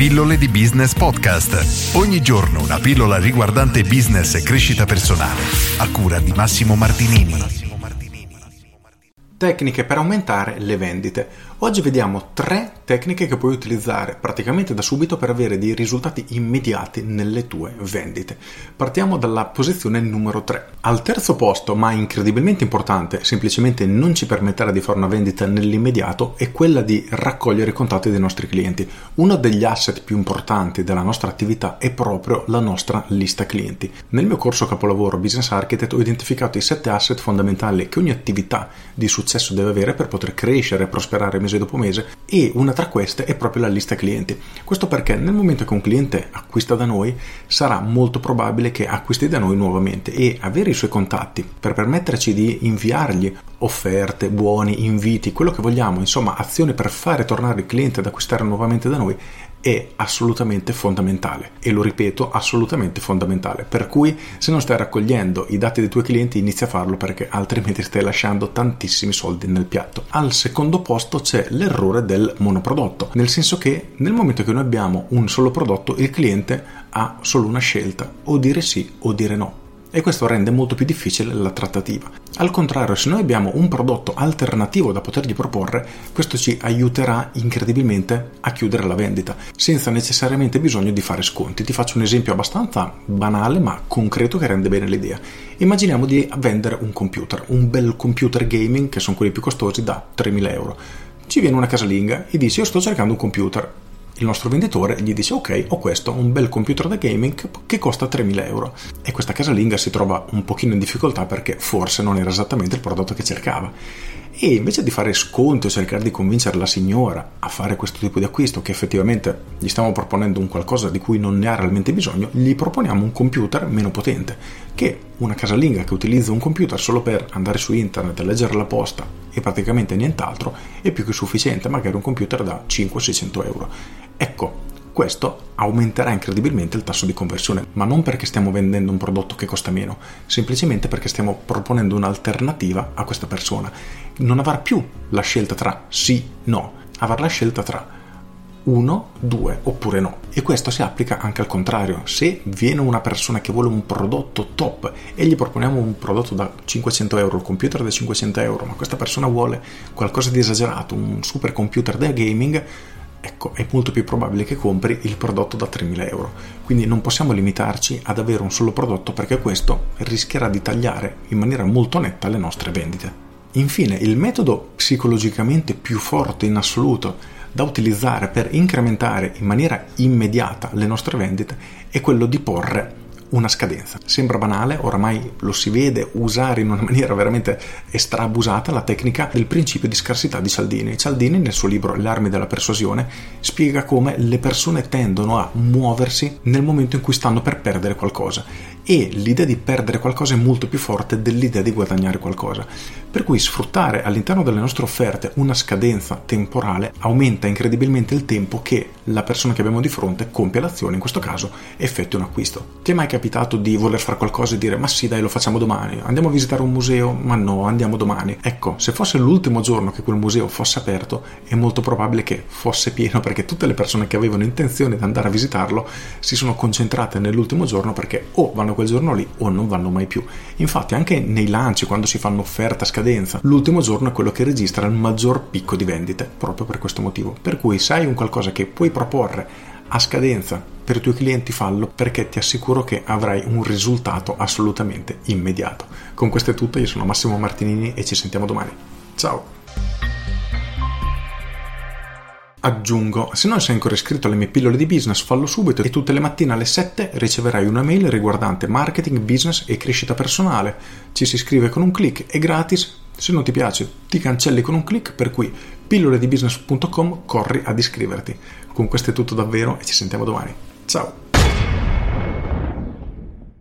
Pillole di Business Podcast. Ogni giorno una pillola riguardante business e crescita personale. A cura di Massimo Martinini. Tecniche per aumentare le vendite. Oggi vediamo tre tecniche che puoi utilizzare praticamente da subito per avere dei risultati immediati nelle tue vendite. Partiamo dalla posizione numero 3. Al terzo posto, ma incredibilmente importante, semplicemente non ci permetterà di fare una vendita nell'immediato, è quella di raccogliere i contatti dei nostri clienti. Uno degli asset più importanti della nostra attività è proprio la nostra lista clienti. Nel mio corso capolavoro Business Architect ho identificato i sette asset fondamentali che ogni attività di successo deve avere per poter crescere e prosperare mese dopo mese e una tra queste è proprio la lista clienti. Questo perché nel momento che un cliente acquista da noi sarà molto probabile che acquisti da noi nuovamente e avere i suoi contatti per permetterci di inviargli offerte, buoni, inviti, quello che vogliamo, insomma azioni per fare tornare il cliente ad acquistare nuovamente da noi è assolutamente fondamentale e lo ripeto assolutamente fondamentale. Per cui se non stai raccogliendo i dati dei tuoi clienti inizia a farlo perché altrimenti stai lasciando tantissimi soldi nel piatto. Al secondo posto c'è l'errore del monoprodotto nel senso che nel momento che noi abbiamo un solo prodotto il cliente ha solo una scelta o dire sì o dire no e questo rende molto più difficile la trattativa. Al contrario, se noi abbiamo un prodotto alternativo da potergli proporre, questo ci aiuterà incredibilmente a chiudere la vendita, senza necessariamente bisogno di fare sconti. Ti faccio un esempio abbastanza banale ma concreto che rende bene l'idea. Immaginiamo di vendere un computer, un bel computer gaming, che sono quelli più costosi, da 3.000 euro. Ci viene una casalinga e dice io sto cercando un computer il nostro venditore gli dice ok ho questo un bel computer da gaming che costa 3.000 euro. E questa casalinga si trova un pochino in difficoltà perché forse non era esattamente il prodotto che cercava. E invece di fare sconto e cercare di convincere la signora a fare questo tipo di acquisto che effettivamente gli stiamo proponendo un qualcosa di cui non ne ha realmente bisogno gli proponiamo un computer meno potente che una casalinga che utilizza un computer solo per andare su internet, leggere la posta e praticamente nient'altro è più che sufficiente magari un computer da 500-600 euro Ecco, questo aumenterà incredibilmente il tasso di conversione, ma non perché stiamo vendendo un prodotto che costa meno, semplicemente perché stiamo proponendo un'alternativa a questa persona. Non avrà più la scelta tra sì, no, avrà la scelta tra uno, due oppure no. E questo si applica anche al contrario. Se viene una persona che vuole un prodotto top e gli proponiamo un prodotto da 500 euro, il computer da 500 euro, ma questa persona vuole qualcosa di esagerato, un super computer da gaming, ecco, è molto più probabile che compri il prodotto da 3.000 euro. Quindi non possiamo limitarci ad avere un solo prodotto perché questo rischierà di tagliare in maniera molto netta le nostre vendite. Infine, il metodo psicologicamente più forte in assoluto da utilizzare per incrementare in maniera immediata le nostre vendite è quello di porre una scadenza. Sembra banale, oramai lo si vede usare in una maniera veramente estrabusata la tecnica del principio di scarsità di Cialdini. Cialdini nel suo libro L'armi della persuasione spiega come le persone tendono a muoversi nel momento in cui stanno per perdere qualcosa e l'idea di perdere qualcosa è molto più forte dell'idea di guadagnare qualcosa. Per cui sfruttare all'interno delle nostre offerte una scadenza temporale aumenta incredibilmente il tempo che la persona che abbiamo di fronte compie l'azione, in questo caso effettua un acquisto. Ti è mai capitato di voler fare qualcosa e dire ma sì dai lo facciamo domani, andiamo a visitare un museo, ma no, andiamo domani. Ecco, se fosse l'ultimo giorno che quel museo fosse aperto è molto probabile che fosse pieno perché tutte le persone che avevano intenzione di andare a visitarlo si sono concentrate nell'ultimo giorno perché o vanno quel giorno lì o non vanno mai più. Infatti anche nei lanci quando si fanno offerta a scadenza, l'ultimo giorno è quello che registra il maggior picco di vendite, proprio per questo motivo. Per cui se hai un qualcosa che puoi proporre a scadenza per i tuoi clienti fallo perché ti assicuro che avrai un risultato assolutamente immediato. Con questo è tutto, io sono Massimo Martinini e ci sentiamo domani. Ciao! Aggiungo, se non sei ancora iscritto alle mie pillole di business, fallo subito e tutte le mattine alle 7 riceverai una mail riguardante marketing, business e crescita personale. Ci si iscrive con un clic, è gratis. Se non ti piace, ti cancelli con un clic, per cui pilloledibusiness.com corri ad iscriverti. Con questo è tutto davvero e ci sentiamo domani. Ciao!